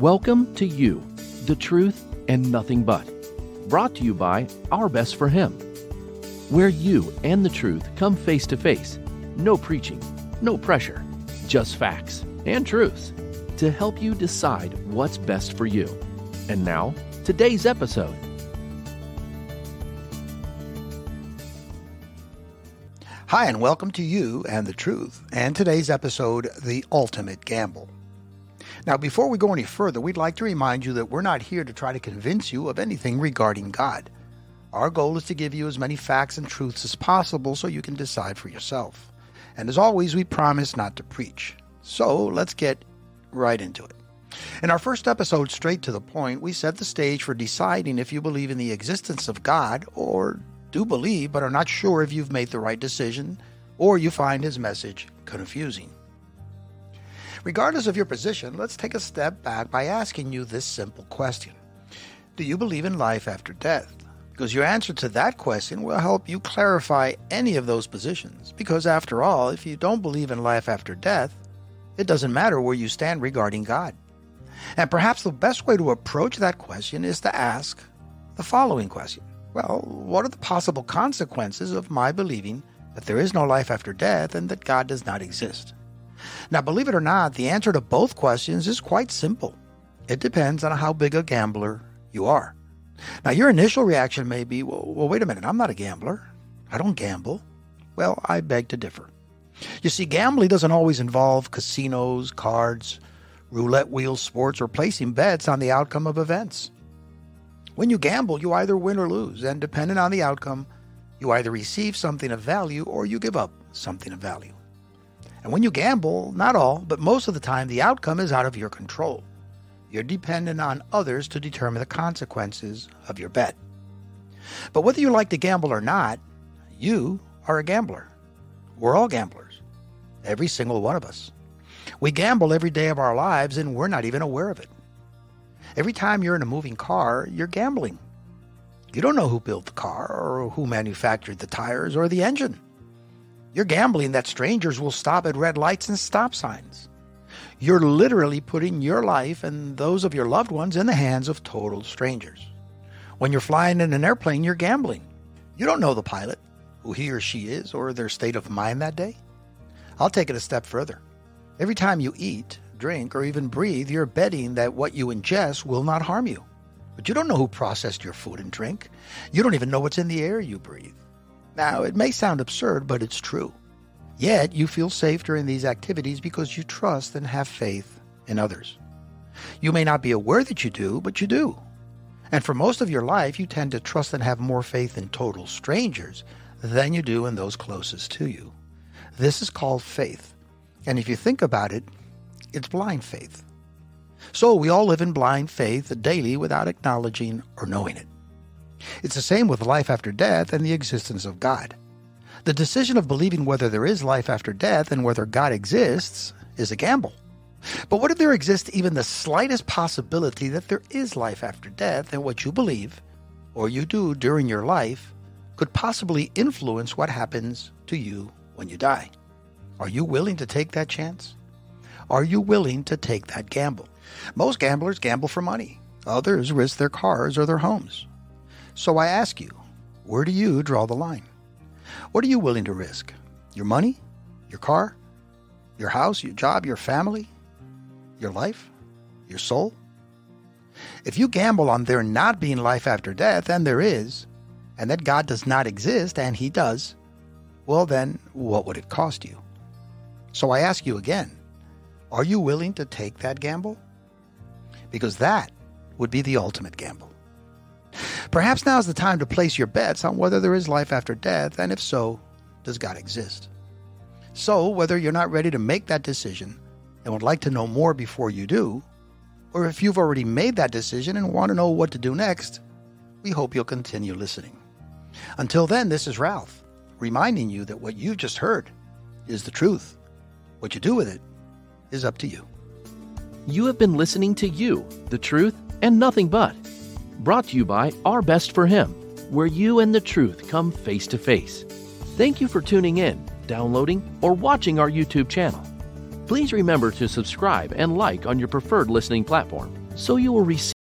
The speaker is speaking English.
Welcome to You, the Truth, and Nothing But. Brought to you by Our Best for Him, where you and the truth come face to face. No preaching, no pressure, just facts and truths to help you decide what's best for you. And now, today's episode. Hi, and welcome to You and the Truth, and today's episode, The Ultimate Gamble. Now, before we go any further, we'd like to remind you that we're not here to try to convince you of anything regarding God. Our goal is to give you as many facts and truths as possible so you can decide for yourself. And as always, we promise not to preach. So let's get right into it. In our first episode, Straight to the Point, we set the stage for deciding if you believe in the existence of God or do believe but are not sure if you've made the right decision or you find his message confusing. Regardless of your position, let's take a step back by asking you this simple question Do you believe in life after death? Because your answer to that question will help you clarify any of those positions. Because after all, if you don't believe in life after death, it doesn't matter where you stand regarding God. And perhaps the best way to approach that question is to ask the following question Well, what are the possible consequences of my believing that there is no life after death and that God does not exist? Now, believe it or not, the answer to both questions is quite simple. It depends on how big a gambler you are. Now, your initial reaction may be, well, well, wait a minute, I'm not a gambler. I don't gamble. Well, I beg to differ. You see, gambling doesn't always involve casinos, cards, roulette wheel sports, or placing bets on the outcome of events. When you gamble, you either win or lose, and depending on the outcome, you either receive something of value or you give up something of value. And when you gamble, not all, but most of the time, the outcome is out of your control. You're dependent on others to determine the consequences of your bet. But whether you like to gamble or not, you are a gambler. We're all gamblers, every single one of us. We gamble every day of our lives and we're not even aware of it. Every time you're in a moving car, you're gambling. You don't know who built the car or who manufactured the tires or the engine. You're gambling that strangers will stop at red lights and stop signs. You're literally putting your life and those of your loved ones in the hands of total strangers. When you're flying in an airplane, you're gambling. You don't know the pilot, who he or she is, or their state of mind that day. I'll take it a step further. Every time you eat, drink, or even breathe, you're betting that what you ingest will not harm you. But you don't know who processed your food and drink. You don't even know what's in the air you breathe. Now, it may sound absurd, but it's true. Yet, you feel safe during these activities because you trust and have faith in others. You may not be aware that you do, but you do. And for most of your life, you tend to trust and have more faith in total strangers than you do in those closest to you. This is called faith. And if you think about it, it's blind faith. So we all live in blind faith daily without acknowledging or knowing it. It's the same with life after death and the existence of God. The decision of believing whether there is life after death and whether God exists is a gamble. But what if there exists even the slightest possibility that there is life after death and what you believe or you do during your life could possibly influence what happens to you when you die? Are you willing to take that chance? Are you willing to take that gamble? Most gamblers gamble for money. Others risk their cars or their homes. So I ask you, where do you draw the line? What are you willing to risk? Your money? Your car? Your house? Your job? Your family? Your life? Your soul? If you gamble on there not being life after death, and there is, and that God does not exist, and He does, well, then what would it cost you? So I ask you again are you willing to take that gamble? Because that would be the ultimate gamble. Perhaps now is the time to place your bets on whether there is life after death, and if so, does God exist? So, whether you're not ready to make that decision and would like to know more before you do, or if you've already made that decision and want to know what to do next, we hope you'll continue listening. Until then, this is Ralph, reminding you that what you've just heard is the truth. What you do with it is up to you. You have been listening to You, the Truth, and Nothing But brought to you by Our Best for Him, where you and the truth come face to face. Thank you for tuning in, downloading, or watching our YouTube channel. Please remember to subscribe and like on your preferred listening platform so you will receive